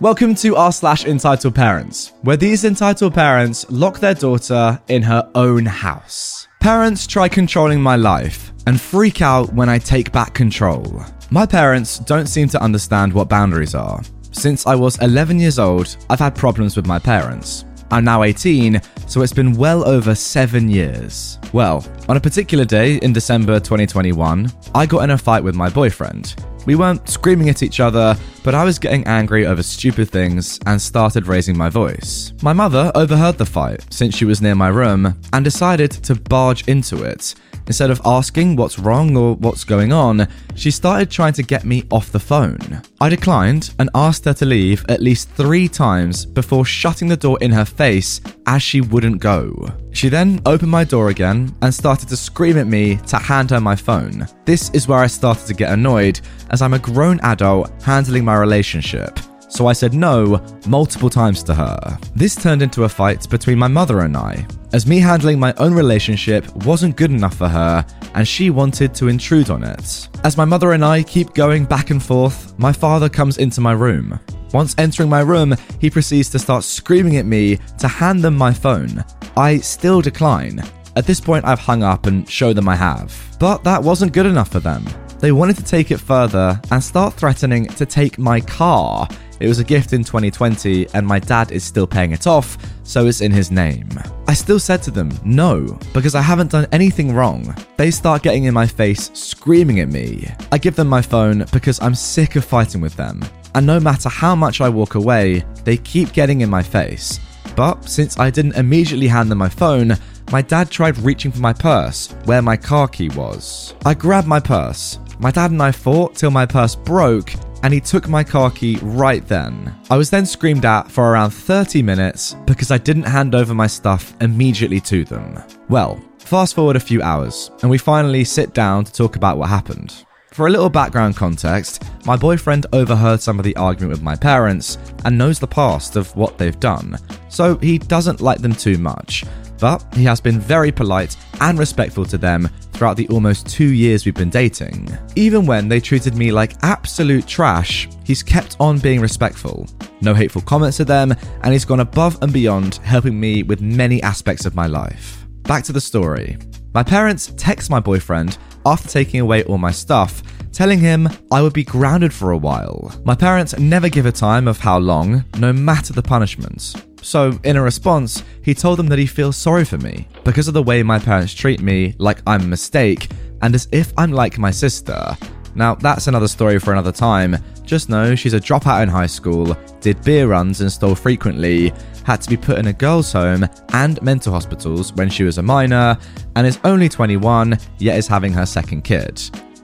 Welcome to r slash entitled parents, where these entitled parents lock their daughter in her own house. Parents try controlling my life and freak out when I take back control. My parents don't seem to understand what boundaries are. Since I was 11 years old, I've had problems with my parents. I'm now 18, so it's been well over seven years. Well, on a particular day in December 2021, I got in a fight with my boyfriend. We weren't screaming at each other, but I was getting angry over stupid things and started raising my voice. My mother overheard the fight since she was near my room and decided to barge into it. Instead of asking what's wrong or what's going on, she started trying to get me off the phone. I declined and asked her to leave at least three times before shutting the door in her face as she wouldn't go. She then opened my door again and started to scream at me to hand her my phone. This is where I started to get annoyed, as I'm a grown adult handling my relationship. So I said no multiple times to her. This turned into a fight between my mother and I, as me handling my own relationship wasn't good enough for her and she wanted to intrude on it. As my mother and I keep going back and forth, my father comes into my room. Once entering my room, he proceeds to start screaming at me to hand them my phone. I still decline. At this point, I've hung up and show them I have. But that wasn't good enough for them. They wanted to take it further and start threatening to take my car. It was a gift in 2020 and my dad is still paying it off, so it's in his name. I still said to them, no, because I haven't done anything wrong. They start getting in my face, screaming at me. I give them my phone because I'm sick of fighting with them. And no matter how much I walk away, they keep getting in my face. But since I didn't immediately hand them my phone, my dad tried reaching for my purse, where my car key was. I grabbed my purse. My dad and I fought till my purse broke, and he took my car key right then. I was then screamed at for around 30 minutes because I didn't hand over my stuff immediately to them. Well, fast forward a few hours, and we finally sit down to talk about what happened. For a little background context, my boyfriend overheard some of the argument with my parents and knows the past of what they've done, so he doesn't like them too much. But he has been very polite and respectful to them throughout the almost two years we've been dating. Even when they treated me like absolute trash, he's kept on being respectful. No hateful comments to them, and he's gone above and beyond helping me with many aspects of my life. Back to the story. My parents text my boyfriend after taking away all my stuff, telling him I would be grounded for a while. My parents never give a time of how long, no matter the punishments. So, in a response, he told them that he feels sorry for me because of the way my parents treat me like I'm a mistake and as if I'm like my sister. Now, that's another story for another time. Just know she's a dropout in high school, did beer runs and stole frequently, had to be put in a girls' home and mental hospitals when she was a minor, and is only 21 yet is having her second kid.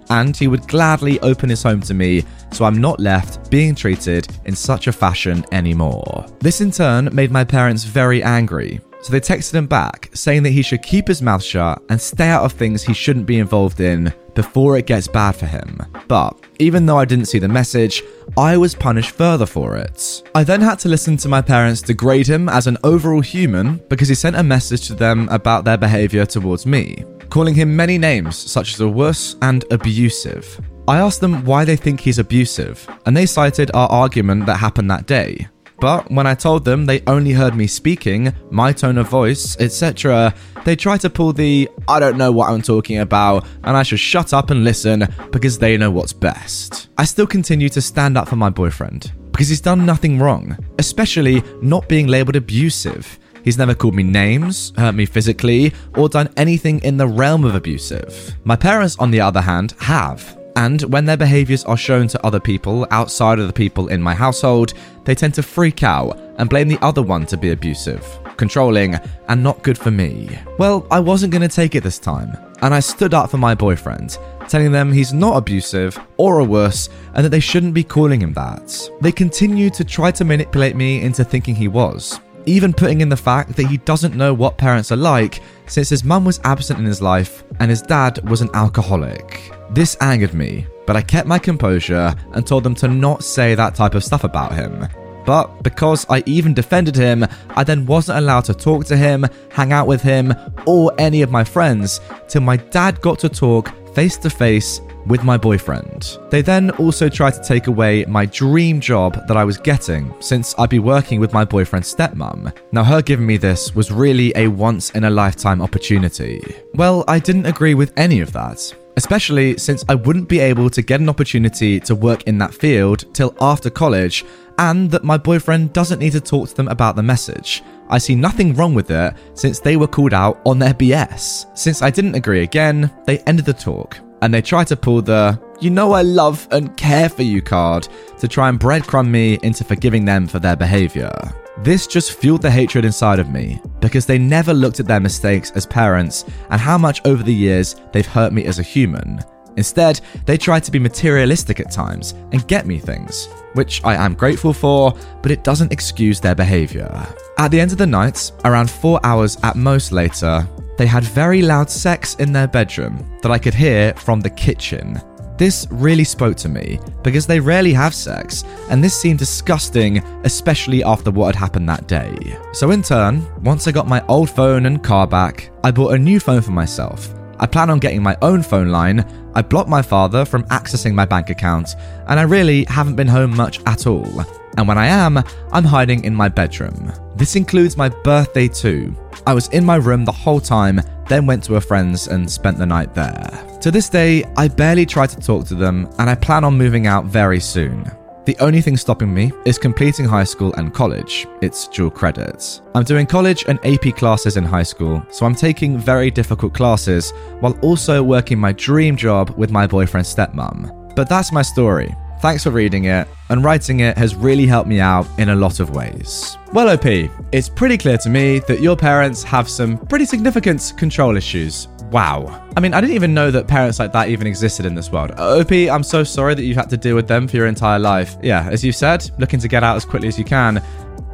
And he would gladly open his home to me so I'm not left being treated in such a fashion anymore. This in turn made my parents very angry. So they texted him back, saying that he should keep his mouth shut and stay out of things he shouldn't be involved in before it gets bad for him. But even though I didn't see the message, I was punished further for it. I then had to listen to my parents degrade him as an overall human because he sent a message to them about their behaviour towards me, calling him many names such as a wuss and abusive. I asked them why they think he's abusive, and they cited our argument that happened that day. But when I told them they only heard me speaking, my tone of voice, etc., they tried to pull the I don't know what I'm talking about and I should shut up and listen because they know what's best. I still continue to stand up for my boyfriend because he's done nothing wrong, especially not being labeled abusive. He's never called me names, hurt me physically, or done anything in the realm of abusive. My parents, on the other hand, have. And when their behaviors are shown to other people outside of the people in my household, they tend to freak out and blame the other one to be abusive. controlling, and not good for me. Well, I wasn't going to take it this time, and I stood up for my boyfriend, telling them he's not abusive or a worse, and that they shouldn't be calling him that. They continued to try to manipulate me into thinking he was, even putting in the fact that he doesn't know what parents are like since his mum was absent in his life and his dad was an alcoholic. This angered me, but I kept my composure and told them to not say that type of stuff about him. But because I even defended him, I then wasn't allowed to talk to him, hang out with him, or any of my friends till my dad got to talk face to face with my boyfriend. They then also tried to take away my dream job that I was getting since I'd be working with my boyfriend's stepmom. Now, her giving me this was really a once in a lifetime opportunity. Well, I didn't agree with any of that especially since I wouldn't be able to get an opportunity to work in that field till after college, and that my boyfriend doesn't need to talk to them about the message. I see nothing wrong with it since they were called out on their BS. Since I didn't agree again, they ended the talk and they try to pull the you know I love and care for you card to try and breadcrumb me into forgiving them for their behaviour. This just fueled the hatred inside of me because they never looked at their mistakes as parents and how much over the years they've hurt me as a human. Instead, they tried to be materialistic at times and get me things, which I am grateful for, but it doesn't excuse their behaviour. At the end of the night, around four hours at most later, they had very loud sex in their bedroom that I could hear from the kitchen. This really spoke to me because they rarely have sex, and this seemed disgusting, especially after what had happened that day. So, in turn, once I got my old phone and car back, I bought a new phone for myself. I plan on getting my own phone line. I blocked my father from accessing my bank account, and I really haven't been home much at all. And when I am, I'm hiding in my bedroom. This includes my birthday too. I was in my room the whole time, then went to a friend's and spent the night there. To this day, I barely try to talk to them, and I plan on moving out very soon. The only thing stopping me is completing high school and college. It's dual credits. I'm doing college and AP classes in high school, so I'm taking very difficult classes while also working my dream job with my boyfriend's stepmom. But that's my story. Thanks for reading it, and writing it has really helped me out in a lot of ways. Well, OP, it's pretty clear to me that your parents have some pretty significant control issues. Wow. I mean, I didn't even know that parents like that even existed in this world. OP, I'm so sorry that you've had to deal with them for your entire life. Yeah, as you said, looking to get out as quickly as you can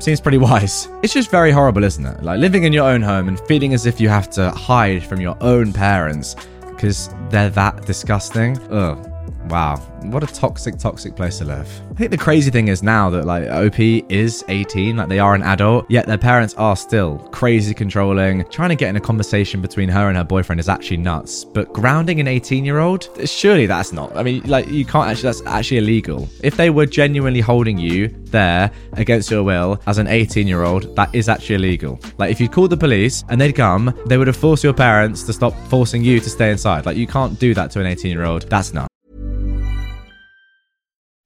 seems pretty wise. It's just very horrible, isn't it? Like living in your own home and feeling as if you have to hide from your own parents because they're that disgusting. Ugh. Wow, what a toxic, toxic place to live. I think the crazy thing is now that like OP is 18, like they are an adult, yet their parents are still crazy controlling. Trying to get in a conversation between her and her boyfriend is actually nuts. But grounding an 18 year old, surely that's not. I mean, like you can't actually, that's actually illegal. If they were genuinely holding you there against your will as an 18 year old, that is actually illegal. Like if you called the police and they'd come, they would have forced your parents to stop forcing you to stay inside. Like you can't do that to an 18 year old. That's nuts.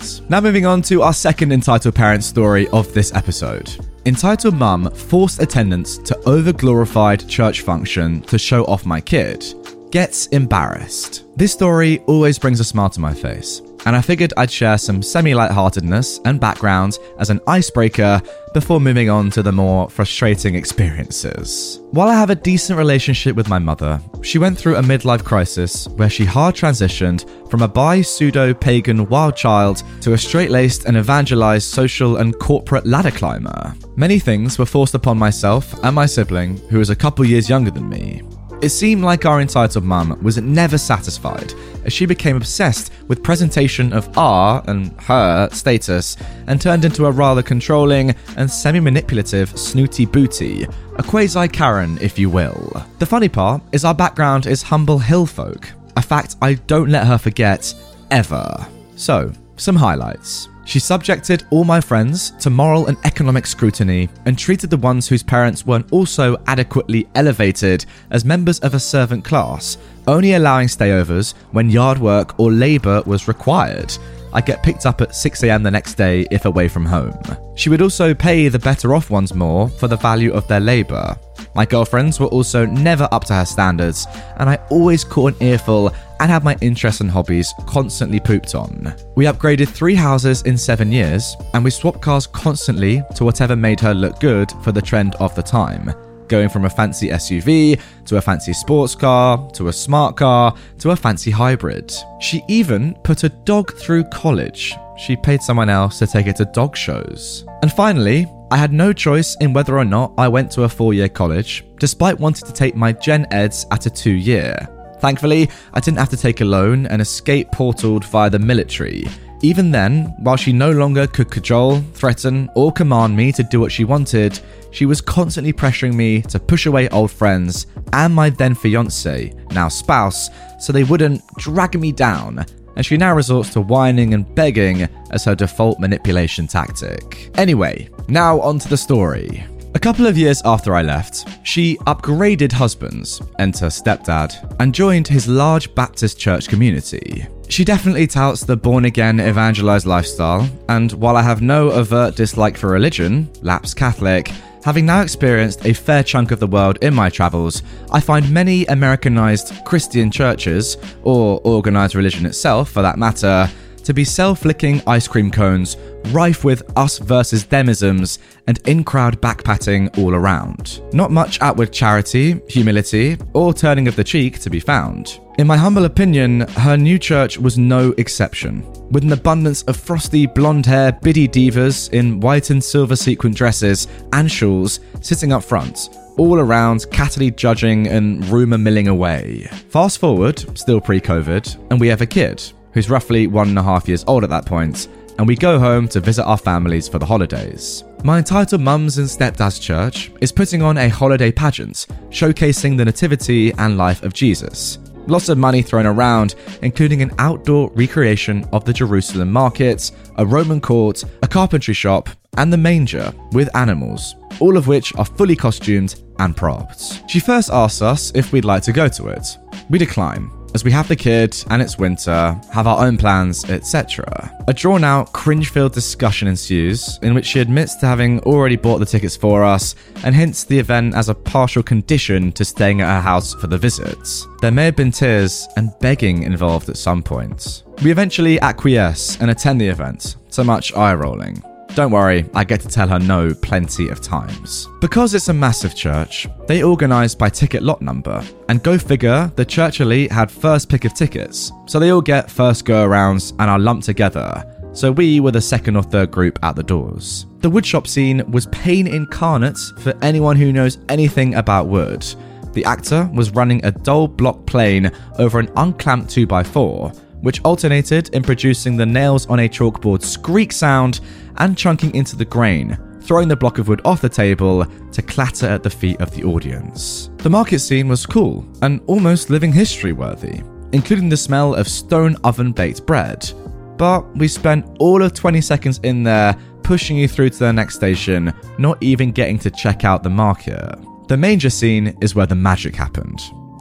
today. Now, moving on to our second entitled parent story of this episode. Entitled Mum forced attendance to over glorified church function to show off my kid. Gets embarrassed. This story always brings a smile to my face, and I figured I'd share some semi lightheartedness and background as an icebreaker before moving on to the more frustrating experiences. While I have a decent relationship with my mother, she went through a midlife crisis where she hard transitioned from a bi pseudo pagan wild child to a straight laced and evangelized social and corporate ladder climber. Many things were forced upon myself and my sibling, who is a couple years younger than me. It seemed like our entitled mum was never satisfied, as she became obsessed with presentation of our and her status and turned into a rather controlling and semi manipulative snooty booty, a quasi Karen, if you will. The funny part is our background is humble hill folk, a fact I don't let her forget ever. So, some highlights. She subjected all my friends to moral and economic scrutiny and treated the ones whose parents weren't also adequately elevated as members of a servant class, only allowing stayovers when yard work or labour was required. I get picked up at 6am the next day if away from home. She would also pay the better off ones more for the value of their labour. My girlfriends were also never up to her standards, and I always caught an earful and had my interests and hobbies constantly pooped on. We upgraded three houses in seven years, and we swapped cars constantly to whatever made her look good for the trend of the time going from a fancy SUV to a fancy sports car to a smart car to a fancy hybrid. She even put a dog through college. She paid someone else to take her to dog shows. And finally, I had no choice in whether or not I went to a four year college, despite wanting to take my gen eds at a two year. Thankfully, I didn't have to take a loan and escape portaled via the military. Even then, while she no longer could cajole, threaten, or command me to do what she wanted, she was constantly pressuring me to push away old friends and my then fiance, now spouse, so they wouldn't drag me down. And she now resorts to whining and begging as her default manipulation tactic. Anyway, now onto the story. A couple of years after I left, she upgraded husbands, enter stepdad, and joined his large Baptist church community. She definitely touts the born again evangelized lifestyle, and while I have no overt dislike for religion, lapsed Catholic, having now experienced a fair chunk of the world in my travels, I find many Americanized Christian churches, or organized religion itself for that matter, to be self licking ice cream cones, rife with us versus themisms, and in crowd backpatting all around. Not much outward charity, humility, or turning of the cheek to be found. In my humble opinion, her new church was no exception. With an abundance of frosty blonde hair biddy divas in white and silver sequin dresses and shawls sitting up front, all around cattily judging and rumour milling away. Fast forward, still pre COVID, and we have a kid who's roughly one and a half years old at that point, and we go home to visit our families for the holidays. My entitled mums and stepdad's church is putting on a holiday pageant showcasing the nativity and life of Jesus. Lots of money thrown around, including an outdoor recreation of the Jerusalem market, a Roman court, a carpentry shop, and the manger with animals, all of which are fully costumed and propped. She first asks us if we'd like to go to it. We decline, as we have the kid and it's winter, have our own plans, etc. A drawn out, cringe filled discussion ensues, in which she admits to having already bought the tickets for us and hints the event as a partial condition to staying at her house for the visits. There may have been tears and begging involved at some point. We eventually acquiesce and attend the event, so much eye rolling. Don't worry, I get to tell her no plenty of times. Because it's a massive church, they organise by ticket lot number. And go figure, the church elite had first pick of tickets, so they all get first go arounds and are lumped together. So we were the second or third group at the doors. The woodshop scene was pain incarnate for anyone who knows anything about wood. The actor was running a dull block plane over an unclamped 2x4 which alternated in producing the nails on a chalkboard squeak sound and chunking into the grain, throwing the block of wood off the table to clatter at the feet of the audience. The market scene was cool and almost living history worthy, including the smell of stone oven baked bread. But we spent all of 20 seconds in there pushing you through to the next station, not even getting to check out the market. The manger scene is where the magic happened.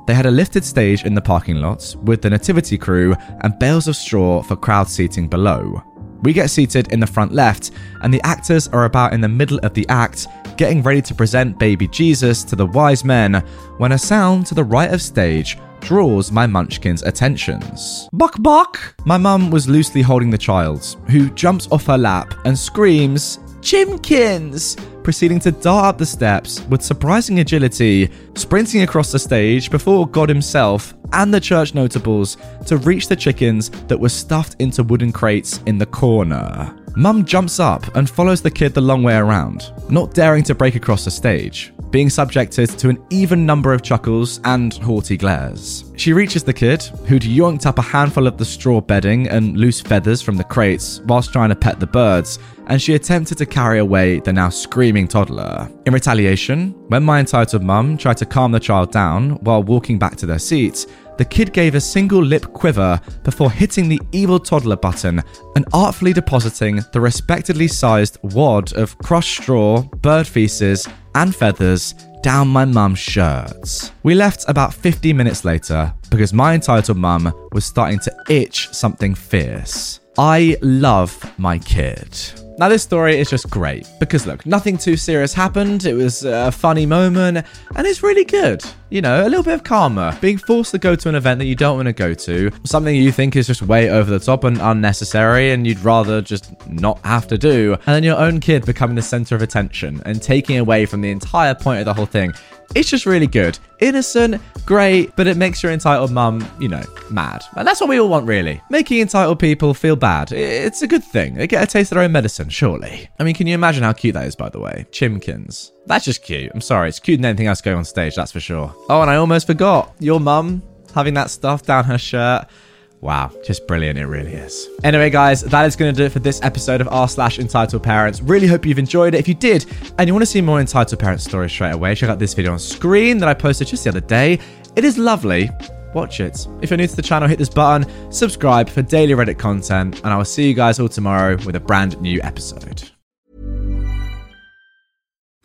They had a lifted stage in the parking lot with the nativity crew and bales of straw for crowd seating below. We get seated in the front left, and the actors are about in the middle of the act, getting ready to present baby Jesus to the wise men, when a sound to the right of stage draws my munchkin's attentions. Buck buck! My mum was loosely holding the child, who jumps off her lap and screams, Chimkins! Proceeding to dart up the steps with surprising agility, sprinting across the stage before God Himself and the church notables to reach the chickens that were stuffed into wooden crates in the corner. Mum jumps up and follows the kid the long way around, not daring to break across the stage, being subjected to an even number of chuckles and haughty glares. She reaches the kid, who'd yoinked up a handful of the straw bedding and loose feathers from the crates whilst trying to pet the birds, and she attempted to carry away the now screaming toddler. In retaliation, when my entitled mum tried to calm the child down while walking back to their seat, the kid gave a single lip quiver before hitting the evil toddler button and artfully depositing the respectedly sized wad of crushed straw, bird feces, and feathers down my mum's shirt. We left about 50 minutes later because my entitled mum was starting to itch something fierce. I love my kid. Now, this story is just great because look, nothing too serious happened. It was a funny moment and it's really good. You know, a little bit of karma. Being forced to go to an event that you don't want to go to, something you think is just way over the top and unnecessary and you'd rather just not have to do, and then your own kid becoming the center of attention and taking away from the entire point of the whole thing. It's just really good. Innocent, great, but it makes your entitled mum, you know, mad. And that's what we all want, really. Making entitled people feel bad. It's a good thing. They get a taste of their own medicine, surely. I mean, can you imagine how cute that is, by the way? Chimkins. That's just cute. I'm sorry. It's cute than anything else going on stage, that's for sure. Oh, and I almost forgot. Your mum having that stuff down her shirt. Wow, just brilliant, it really is. Anyway, guys, that is going to do it for this episode of r slash entitled parents. Really hope you've enjoyed it. If you did, and you want to see more entitled Parents stories straight away, check out this video on screen that I posted just the other day. It is lovely. Watch it. If you're new to the channel, hit this button, subscribe for daily Reddit content, and I will see you guys all tomorrow with a brand new episode.